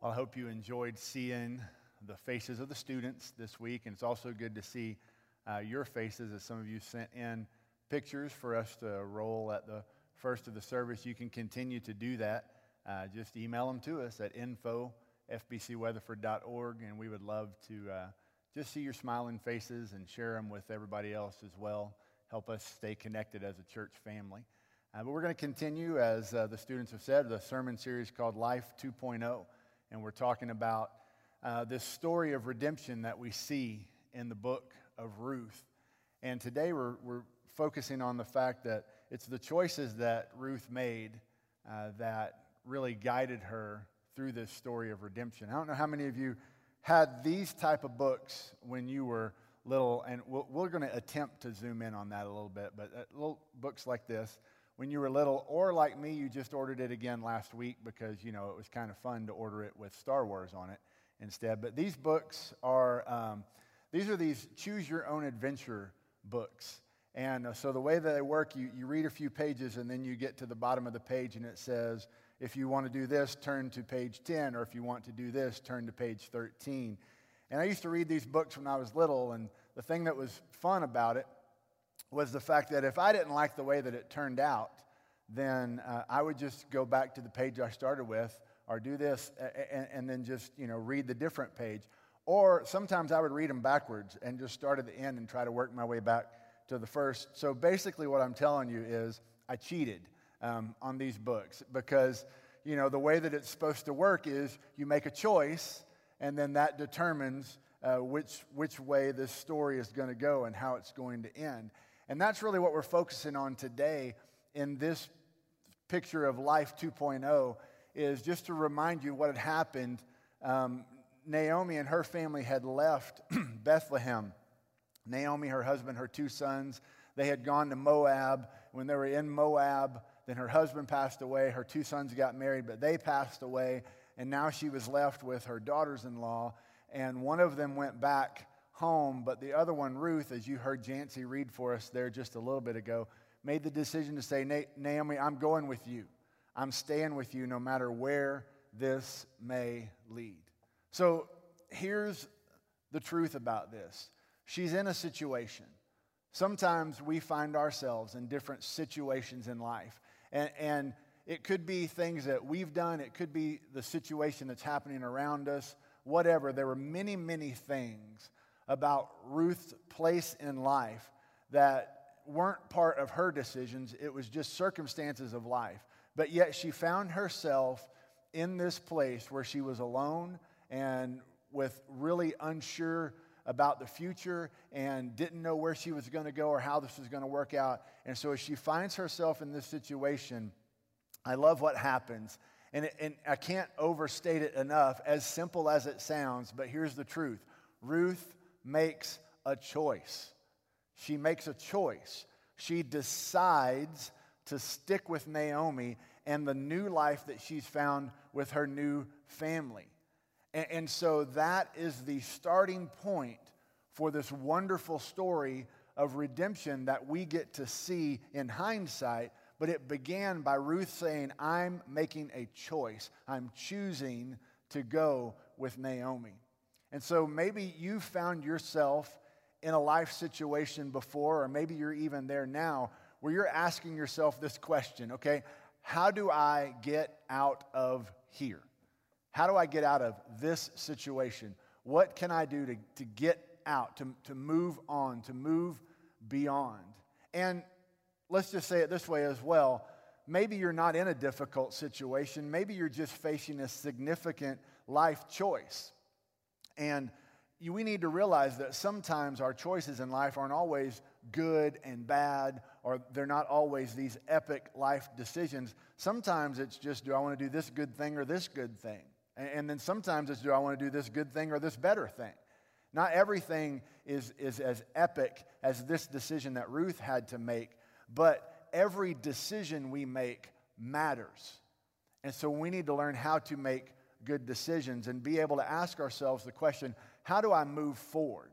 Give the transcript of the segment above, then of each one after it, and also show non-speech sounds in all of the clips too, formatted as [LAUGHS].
Well, I hope you enjoyed seeing the faces of the students this week, and it's also good to see uh, your faces as some of you sent in pictures for us to roll at the first of the service. You can continue to do that. Uh, just email them to us at info fbcweatherford.org, and we would love to uh, just see your smiling faces and share them with everybody else as well. Help us stay connected as a church family. Uh, but we're going to continue, as uh, the students have said, the sermon series called Life 2.0 and we're talking about uh, this story of redemption that we see in the book of Ruth. And today we're, we're focusing on the fact that it's the choices that Ruth made uh, that really guided her through this story of redemption. I don't know how many of you had these type of books when you were little, and we we are going to attempt to zoom in on that a little bit, but uh, little books like this when you were little, or like me, you just ordered it again last week because, you know, it was kind of fun to order it with Star Wars on it instead. But these books are, um, these are these choose your own adventure books. And uh, so the way that they work, you, you read a few pages and then you get to the bottom of the page and it says, if you want to do this, turn to page 10, or if you want to do this, turn to page 13. And I used to read these books when I was little, and the thing that was fun about it was the fact that if I didn't like the way that it turned out, then uh, I would just go back to the page I started with or do this and, and, then just, you know, read the different page. Or sometimes I would read them backwards and just start at the end and try to work my way back to the first. So basically, what I'm telling you is I cheated um, on these books because, you know, the way that it's supposed to work is you make a choice and then that determines uh, which, which way this story is going to go and how it's going to end. And that's really what we're focusing on today in this picture of Life 2.0 is just to remind you what had happened. Um, Naomi and her family had left [CLEARS THROAT] Bethlehem. Naomi, her husband, her two sons, they had gone to Moab. When they were in Moab, then her husband passed away. Her two sons got married, but they passed away. And now she was left with her daughters in law. And one of them went back home, but the other one, Ruth, as you heard Jancy read for us there just a little bit ago, made the decision to say, Naomi, I'm going with you. I'm staying with you no matter where this may lead. So here's the truth about this she's in a situation. Sometimes we find ourselves in different situations in life. And, and it could be things that we've done, it could be the situation that's happening around us, whatever. There were many, many things about Ruth's place in life that weren't part of her decisions, it was just circumstances of life. But yet she found herself in this place where she was alone and with really unsure about the future and didn't know where she was going to go or how this was going to work out. And so as she finds herself in this situation, I love what happens. And, it, and I can't overstate it enough, as simple as it sounds, but here's the truth Ruth makes a choice. She makes a choice. She decides to stick with Naomi and the new life that she's found with her new family. And, and, so that is the starting point for this wonderful story of redemption that we get to see in hindsight. But it began by Ruth saying, I'm making a choice. I'm choosing to go with Naomi. And so maybe you found yourself in a life situation before, or maybe you're even there now, where you're asking yourself this question okay, how do I get out of here? How do I get out of this situation? What can I do to, to get out, to, to move on, to move beyond? And let's just say it this way as well. Maybe you're not in a difficult situation. Maybe you're just facing a significant life choice. And we need to realize that sometimes our choices in life aren't always good and bad, or they're not always these epic life decisions. Sometimes it's just, do I want to do this good thing or this good thing? And, then sometimes it's, do I want to do this good thing or this better thing? Not everything is, is as epic as this decision that Ruth had to make, but every decision we make matters. And so we need to learn how to make good decisions and be able to ask ourselves the question how do I move forward?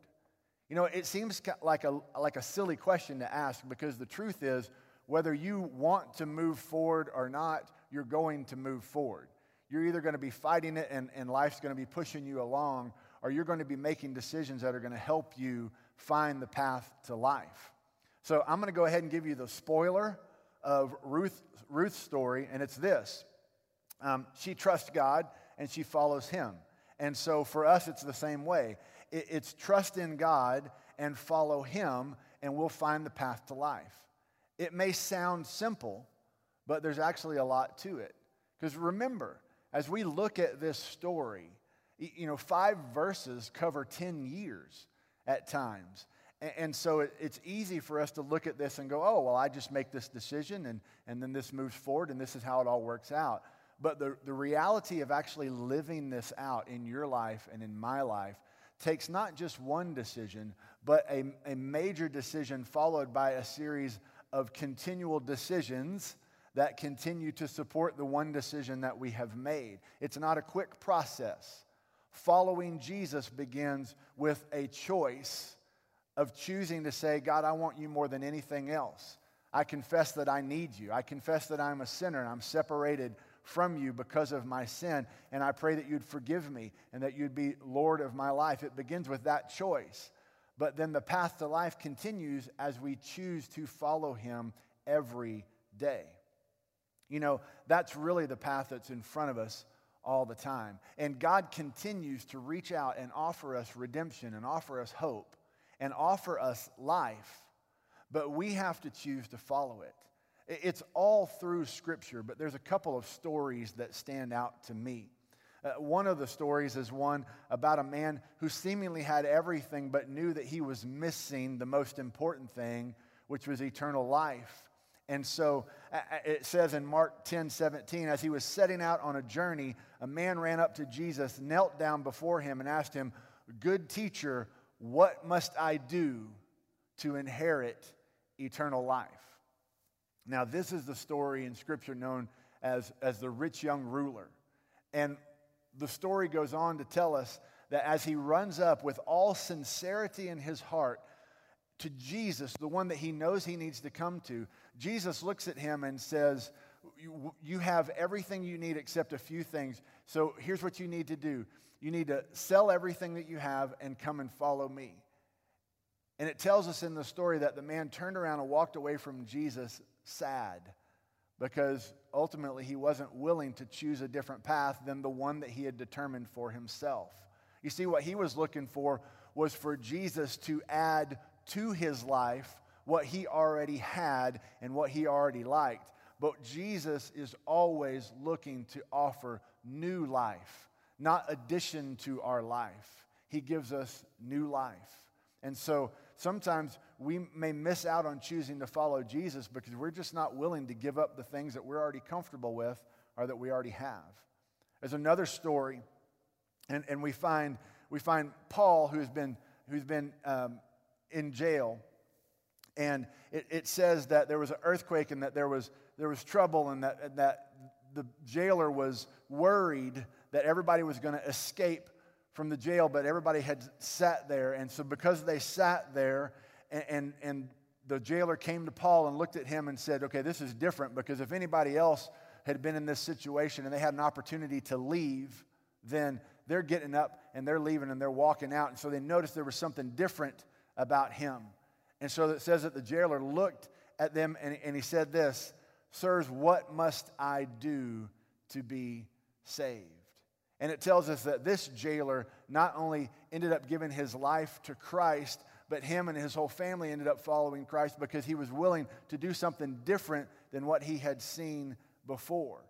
You know, it seems like a, like a silly question to ask because the truth is, whether you want to move forward or not, you're going to move forward. you're either going to be fighting it and, and life's going to be pushing you along, or you're going to be making decisions that are going to help you find the path to life. So I'm going to go ahead and give you the spoiler of Ruth, Ruth's story, and it's this um, she trusts God and she follows Him. And so for us, it's the same way. It's trust in God and follow Him, and we'll find the path to life. It may sound simple, but there's actually a lot to it. Because remember, as we look at this story, you know, five verses cover 10 years at times. And so it's easy for us to look at this and go, oh, well, I just make this decision and, and then this moves forward and this is how it all works out. But the, the reality of actually living this out in your life and in my life takes not just one decision, but a, a major decision followed by a series of continual decisions that continue to support the one decision that we have made. It's not a quick process. Following Jesus begins with a choice of choosing to say, God, I want you more than anything else. I confess that I need you. I confess that I'm a sinner and I'm separated from you because of my sin. And I pray that you'd forgive me and that you'd be Lord of my life. It begins with that choice. But then the path to life continues as we choose to follow him every day. You know, that's really the path that's in front of us all the time. And God continues to reach out and offer us redemption and offer us hope and offer us life, but we have to choose to follow it. It's all through Scripture, but there's a couple of stories that stand out to me. Uh, one of the stories is one about a man who seemingly had everything but knew that he was missing the most important thing, which was eternal life. And so it says in Mark 10 17, as he was setting out on a journey, a man ran up to Jesus, knelt down before him, and asked him, Good teacher, what must I do to inherit eternal life? Now, this is the story in Scripture known as, as the rich young ruler. And the story goes on to tell us that as he runs up with all sincerity in his heart to Jesus, the one that he knows he needs to come to, Jesus looks at him and says, you, you have everything you need except a few things. So here's what you need to do you need to sell everything that you have and come and follow me. And it tells us in the story that the man turned around and walked away from Jesus sad because ultimately he wasn't willing to choose a different path than the one that he had determined for himself. You see, what he was looking for was for Jesus to add to his life what he already had and what he already liked. But Jesus is always looking to offer new life, not addition to our life. He gives us new life. And so sometimes we may miss out on choosing to follow Jesus because we're just not willing to give up the things that we're already comfortable with or that we already have. There's another story, and, and we, find, we find Paul, who's been, who's been um, in jail, and it, it says that there was an earthquake and that there was, there was trouble and that, and that the jailer was worried that everybody was going to escape from the jail, but everybody had sat there. And so, because they sat there, and, and, and the jailer came to Paul and looked at him and said, Okay, this is different because if anybody else had been in this situation and they had an opportunity to leave, then they're getting up and they're leaving and they're walking out. And so they noticed there was something different about him. And so it says that the jailer looked at them and, and he said this Sirs, what must I do to be saved? And it tells us that this jailer not only ended up giving his life to Christ, but him and his whole family ended up following Christ because he was willing to do something different than what he had seen before.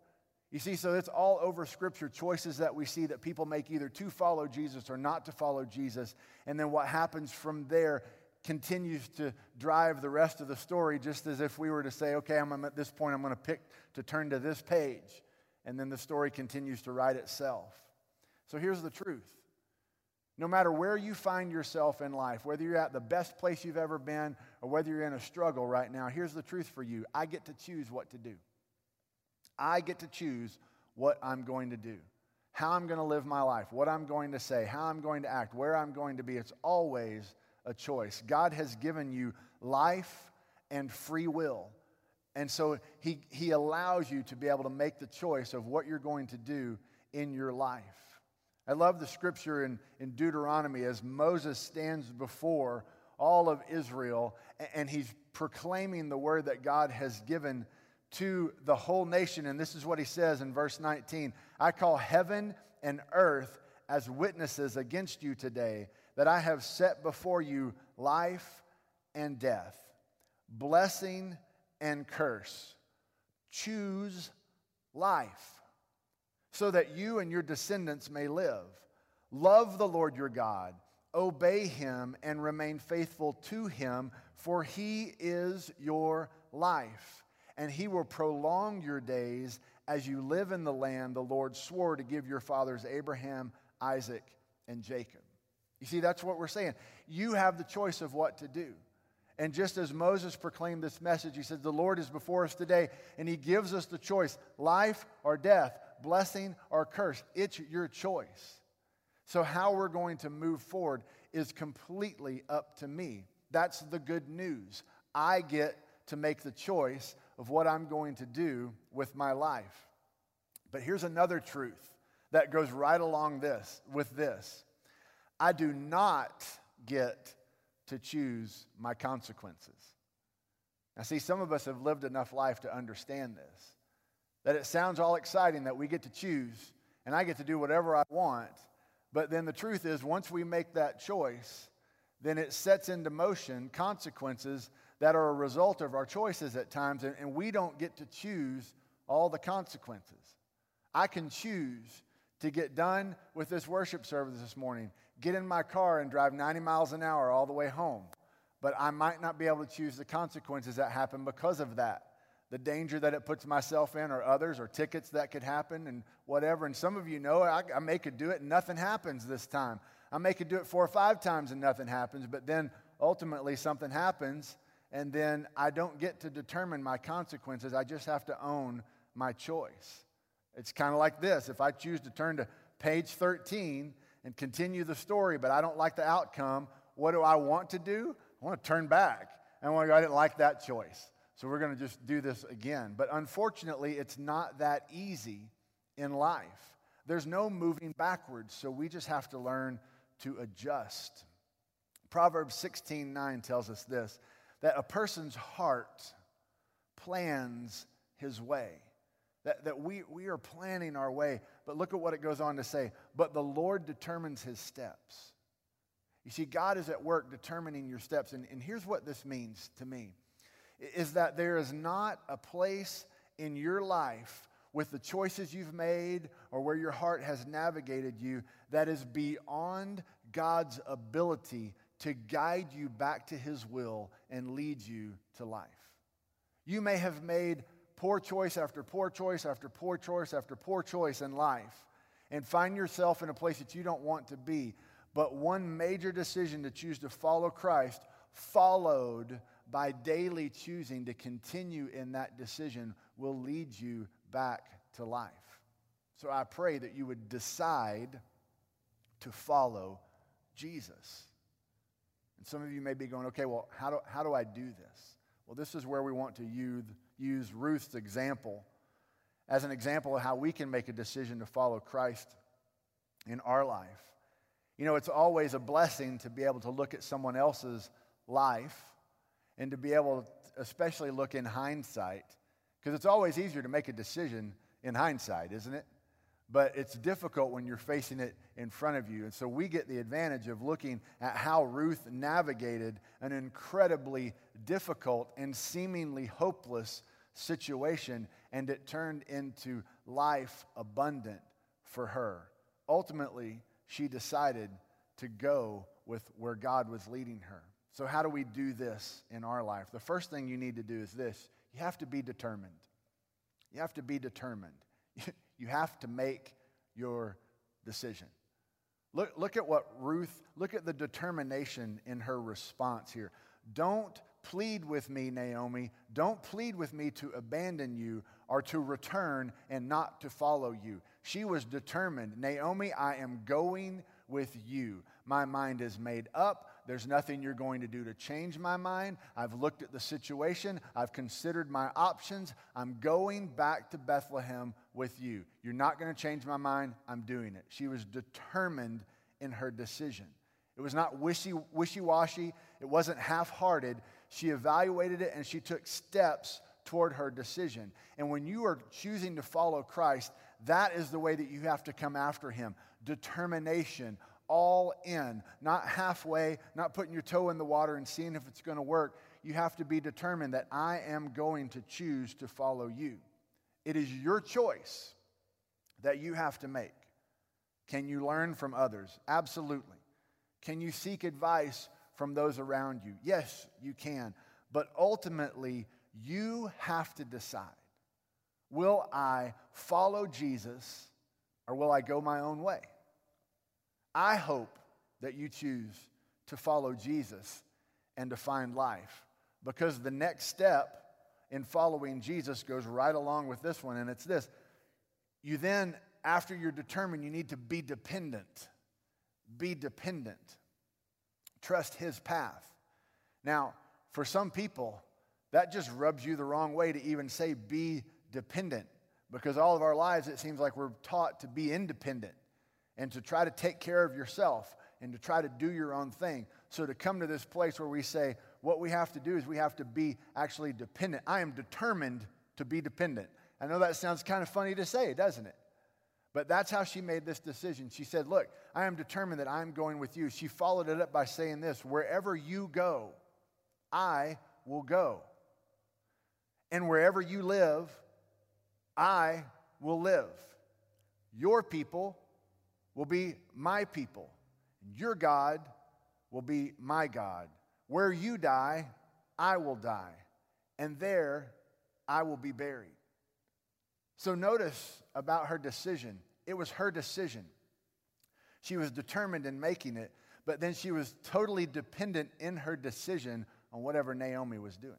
You see, so it's all over Scripture choices that we see that people make either to follow Jesus or not to follow Jesus. And then what happens from there continues to drive the rest of the story, just as if we were to say, okay, I'm at this point, I'm going to pick to turn to this page and then the story continues to write itself. So here's the truth. No matter where you find yourself in life, whether you're at the best place you've ever been or whether you're in a struggle right now, here's the truth for you. I get to choose what to do. I get to choose what I'm going to do, how I'm going to live my life, what I'm going to say, how I'm going to act, where I'm going to be. It's always a choice. God has given you life and free will. And so he, he allows you to be able to make the choice of what you're going to do in your life. I love the scripture in, in Deuteronomy as Moses stands before all of Israel and he's proclaiming the word that God has given to the whole nation. And this is what he says in verse 19 I call heaven and earth as witnesses against you today that I have set before you life and death, blessing and curse. Choose life so that you and your descendants may live. Love the Lord your God, obey him, and remain faithful to him, for he is your life and he will prolong your days as you live in the land the Lord swore to give your fathers Abraham, Isaac, and Jacob. You see, that's what we're saying. You have the choice of what to do. And just as Moses proclaimed this message, he said, The Lord is before us today, and he gives us the choice life or death, blessing or curse. It's your choice. So, how we're going to move forward is completely up to me. That's the good news. I get to make the choice of what I'm going to do with my life. But here's another truth that goes right along this with this. I do not get to choose my consequences. Now, see, some of us have lived enough life to understand this. That it sounds all exciting that we get to choose and I get to do whatever I want. But then the truth is, once we make that choice, then it sets into motion consequences that are a result of our choices at times, and, and we don't get to choose all the consequences. I can choose to get done with this worship service this morning, get in my car and drive 90 miles an hour all the way home. But I might not be able to choose the consequences that happen because of that. The danger that it puts myself in, or others, or tickets that could happen, and whatever. And some of you know I, I may could do it and nothing happens this time. I may could do it four or five times and nothing happens, but then ultimately something happens and then I don't get to determine my consequences. I just have to own my choice. It's kind of like this if I choose to turn to page 13 and continue the story, but I don't like the outcome, what do I want to do? I want to turn back. And I didn't like that choice. So we're going to just do this again. But unfortunately, it's not that easy in life. There's no moving backwards, so we just have to learn to adjust. Proverbs 16 9 tells us this that a person's heart plans his way. That, that we, we are planning our way. But look at what it goes on to say. But the Lord determines his steps. You see, God is at work determining your steps. And, and here's what this means to me is that there is not a place in your life with the choices you've made or where your heart has navigated you that is beyond God's ability to guide you back to His will and lead you to life. You may have made poor choice after poor choice after poor choice after poor choice in life and find yourself in a place that you don't want to be. But one major decision to choose to follow Christ, followed by daily choosing to continue in that decision, will lead you back to life. So I pray that you would decide to follow Jesus. And some of you may be going, okay, well, how do, how do I do this? Well, this is where we want to use, use Ruth's example as an example of how we can make a decision to follow Christ in our life. You know, it's always a blessing to be able to look at someone else's life and to be able to especially look in hindsight, because it's always easier to make a decision in hindsight, isn't it? But it's difficult when you're facing it in front of you. And so we get the advantage of looking at how Ruth navigated an incredibly difficult and seemingly hopeless situation, and it turned into life abundant for her. Ultimately, she decided to go with where God was leading her. So, how do we do this in our life? The first thing you need to do is this you have to be determined. You have to be determined. [LAUGHS] You have to make your decision. Look, look at what Ruth, look at the determination in her response here. Don't plead with me, Naomi. Don't plead with me to abandon you or to return and not to follow you. She was determined. Naomi, I am going with you. My mind is made up. There's nothing you're going to do to change my mind. I've looked at the situation. I've considered my options. I'm going back to Bethlehem with you. You're not going to change my mind. I'm doing it. She was determined in her decision. It was not wishy washy, it wasn't half hearted. She evaluated it and she took steps toward her decision. And when you are choosing to follow Christ, that is the way that you have to come after him determination, all in, not halfway, not putting your toe in the water and seeing if it's going to work. You have to be determined that I am going to choose to follow you. It is your choice that you have to make. Can you learn from others? Absolutely. Can you seek advice from those around you? Yes, you can. But ultimately, you have to decide will I follow Jesus or will I go my own way? I hope that you choose to follow Jesus and to find life because the next step in following Jesus goes right along with this one, and it's this. You then, after you're determined, you need to be dependent. Be dependent. Trust His path. Now, for some people, that just rubs you the wrong way to even say be dependent because all of our lives it seems like we're taught to be independent and to try to take care of yourself and to try to do your own thing. So to come to this place where we say what we have to do is we have to be actually dependent. I am determined to be dependent. I know that sounds kind of funny to say, doesn't it? But that's how she made this decision. She said, Look, I am determined that I'm going with you. She followed it up by saying this Wherever you go, I will go. And wherever you live, I will live. Your people will be my people. and Your God will be my God. Where you die, I will die. And there I will be buried. So notice about her decision. It was her decision. She was determined in making it, but then she was totally dependent in her decision on whatever Naomi was doing.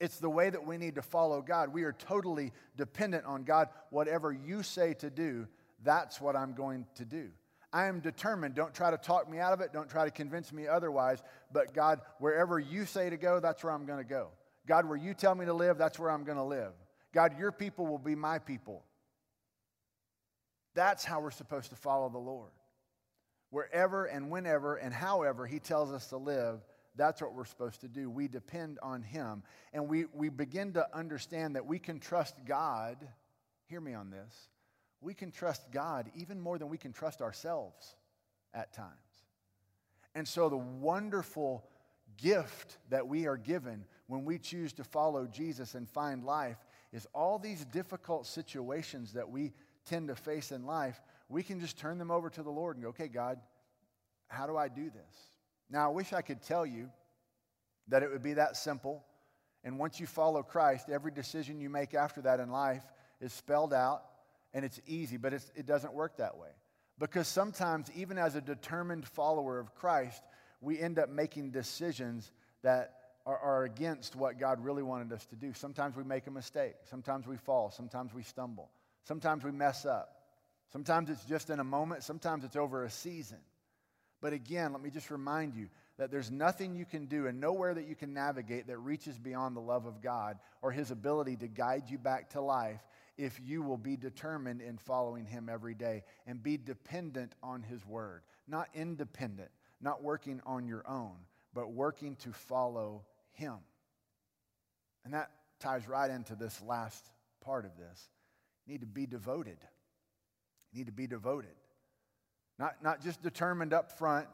It's the way that we need to follow God. We are totally dependent on God. Whatever you say to do, that's what I'm going to do. I am determined. Don't try to talk me out of it. Don't try to convince me otherwise. But God, wherever you say to go, that's where I'm going to go. God, where you tell me to live, that's where I'm going to live. God, your people will be my people. That's how we're supposed to follow the Lord. Wherever and whenever and however He tells us to live, that's what we're supposed to do. We depend on Him. And we, we begin to understand that we can trust God. Hear me on this. We can trust God even more than we can trust ourselves at times. And so, the wonderful gift that we are given when we choose to follow Jesus and find life is all these difficult situations that we tend to face in life, we can just turn them over to the Lord and go, okay, God, how do I do this? Now, I wish I could tell you that it would be that simple. And once you follow Christ, every decision you make after that in life is spelled out and it's easy, but it's, it doesn't work that way. Because sometimes, even as a determined follower of Christ, we end up making decisions that are, are against what God really wanted us to do. Sometimes we make a mistake. Sometimes we fall. Sometimes we stumble. Sometimes we mess up. Sometimes it's just in a moment. Sometimes it's over a season. But again, let me just remind you that there's nothing you can do and nowhere that you can navigate that reaches beyond the love of God or His ability to guide you back to life if you will be determined in following Him every day and be dependent on His Word. Not independent, not working on your own, but working to follow Him. And that ties right into this last part of this. You need to be devoted. You need to be devoted. Not, not just determined up front,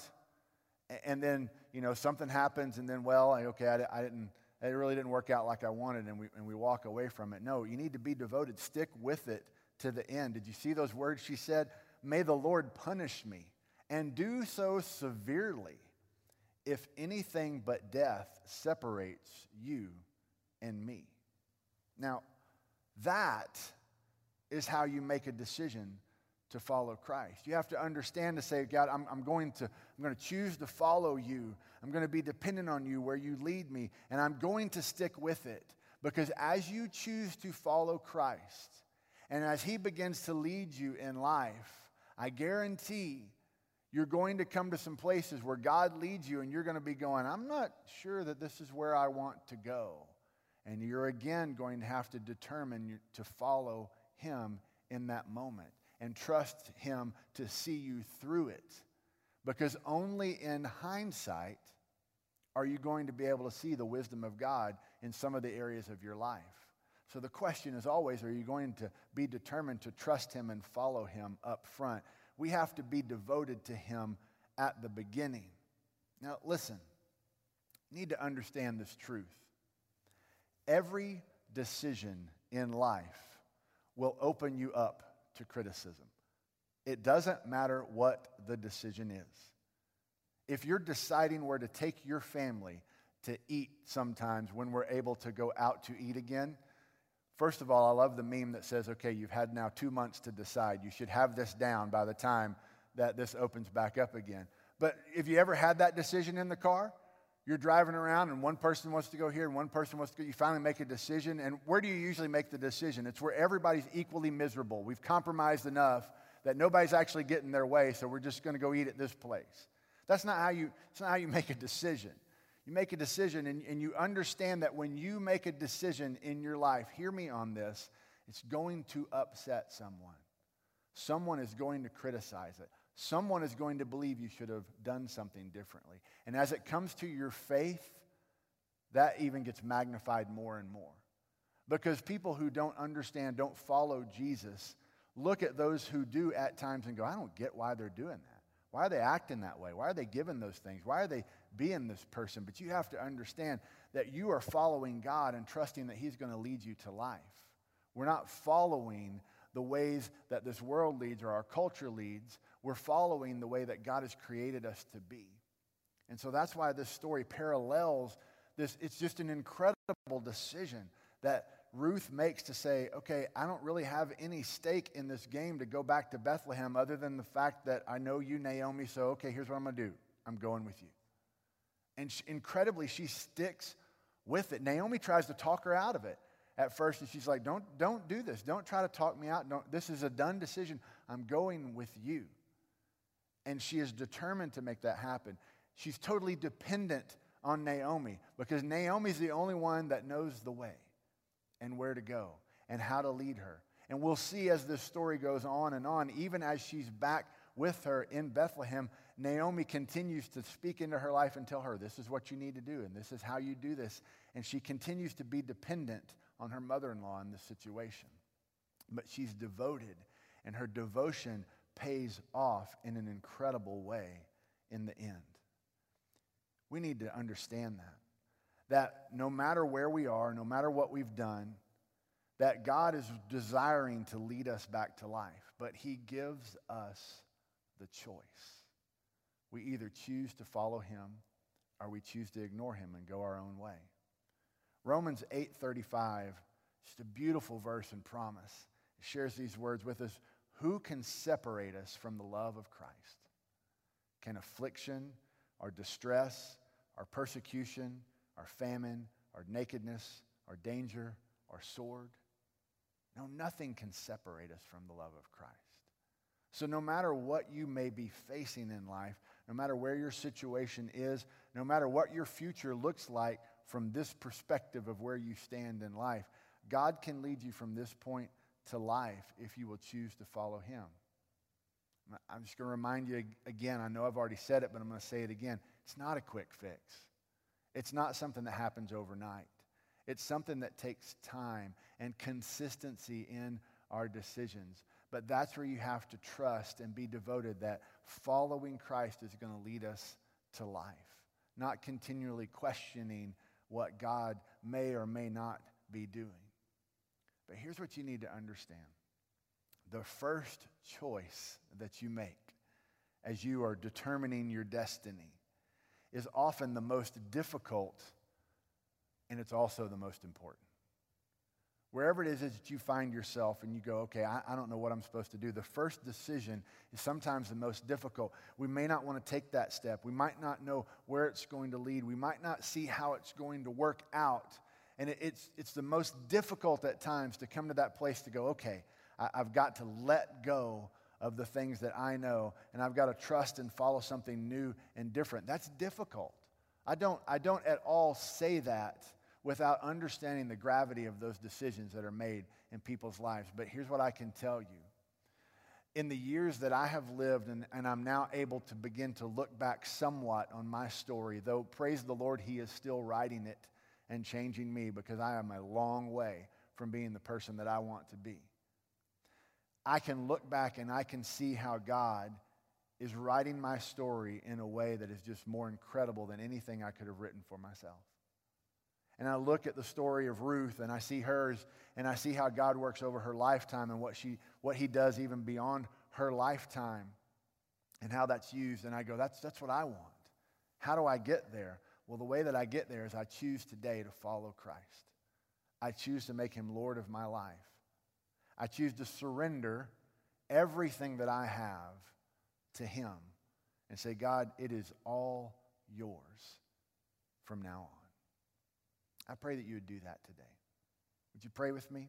and then, you know, something happens, and then, well, okay, I, I didn't, it really didn't work out like I wanted, and we, and we walk away from it. No, you need to be devoted. Stick with it to the end. Did you see those words she said? May the Lord punish me, and do so severely, if anything but death separates you and me. Now, that is how you make a decision to follow Christ. You have to understand to say, God, I'm, I'm, going to, I'm going to choose to follow you. I'm going to be dependent on you where you lead me, and I'm going to stick with it. Because as you choose to follow Christ, and as he begins to lead you in life, I guarantee You're going to come to some places where God leads you and you're going to be going, I'm not sure that this is where I want to go. And you're again going to have to determine to follow Him in that moment and trust Him to see you through it. Because only in hindsight are you going to be able to see the wisdom of God in some of the areas of your life. So the question is always are you going to be determined to trust Him and follow Him up front? we have to be devoted to Him at the beginning. Now, listen, you need to understand this truth. Every decision in life will open you up to criticism. It doesn't matter what the decision is. If you're deciding where to take your family to eat sometimes when we're able to go out to eat again, First of all, I love the meme that says, okay, you've had now two months to decide. You should have this down by the time that this opens back up again. But if you ever had that decision in the car, you're driving around and one person wants to go here and one person wants to go, you finally make a decision. And where do you usually make the decision? It's where everybody's equally miserable. We've compromised enough that nobody's actually getting their way, so we're just going to go eat at this place. That's not how you, that's not how you make a decision. You make a decision and, and you understand that when you make a decision in your life, hear me on this, it's going to upset someone. Someone is going to criticize it. Someone is going to believe you should have done something differently. And as it comes to your faith, that even gets magnified more and more. Because people who don't understand, don't follow Jesus, look at those who do at times and go, I don't get why they're doing that. Why are they acting that way? Why are they giving those things? Why are they being this person? But you have to understand that you are following God and trusting that He's going to lead you to life. We're not following the ways that this world leads or our culture leads. We're following the way that God has created us to be. And so that's why this story parallels this. It's just an incredible decision that Ruth makes to say, okay, I don't really have any stake in this game to go back to Bethlehem other than the fact that I know you, Naomi, so okay, here's what I'm going to do I'm going with you. And she, incredibly, she sticks with it. Naomi tries to talk her out of it at first, and she's like, don't, don't do this. Don't try to talk me out. Don't, this is a done decision. I'm going with you. And she is determined to make that happen. She's totally dependent on Naomi because Naomi's the only one that knows the way and where to go and how to lead her. And we'll see as this story goes on and on, even as she's back with her in Bethlehem, Naomi continues to speak into her life and tell her, This is what you need to do, and this is how you do this. And she continues to be dependent on her mother in law in this situation. But she's devoted, and her devotion pays off in an incredible way in the end. We need to understand that that no matter where we are, no matter what we've done, that God is desiring to lead us back to life, but He gives us the choice. We either choose to follow Him or we choose to ignore Him and go our own way. Romans 8:35, just a beautiful verse and promise. It shares these words with us. Who can separate us from the love of Christ? Can affliction our distress our persecution our famine, our nakedness, our danger, our sword. No, nothing can separate us from the love of Christ. So, no matter what you may be facing in life, no matter where your situation is, no matter what your future looks like from this perspective of where you stand in life, God can lead you from this point to life if you will choose to follow Him. I'm just going to remind you again. I know I've already said it, but I'm going to say it again. It's not a quick fix. It's not something that happens overnight. It's something that takes time and consistency in our decisions. But that's where you have to trust and be devoted that following Christ is going to lead us to life, not continually questioning what God may or may not be doing. But here's what you need to understand the first choice that you make as you are determining your destiny is often the most difficult and it's also the most important. Wherever it is that you find yourself and you go, okay, I, I, don't know what I'm supposed to do, the first decision is sometimes the most difficult. We may not want to take that step. We might not know where it's going to lead. We might not see how it's going to work out. And it's, it's the most difficult at times to come to that place to go, okay, I've got to let go of the things that I know, and I've got to trust and follow something new and different. That's difficult. I don't, I don't at all say that without understanding the gravity of those decisions that are made in people's lives. But here's what I can tell you. In the years that I have lived, and, and I'm now able to begin to look back somewhat on my story, though praise the Lord, He is still writing it and changing me because I am a long way from being the person that I want to be. I can look back and I can see how God is writing my story in a way that is just more incredible than anything I could have written for myself. And I look at the story of Ruth and I see hers and I see how God works over her lifetime and what, she, what he does even beyond her lifetime and how that's used. And I go, that's, that's what I want. How do I get there? Well, the way that I get there is I choose today to follow Christ. I choose to make him Lord of my life. I choose to surrender everything that I have to Him and say, God, it is all yours from now on. I pray that you would do that today. Would you pray with me?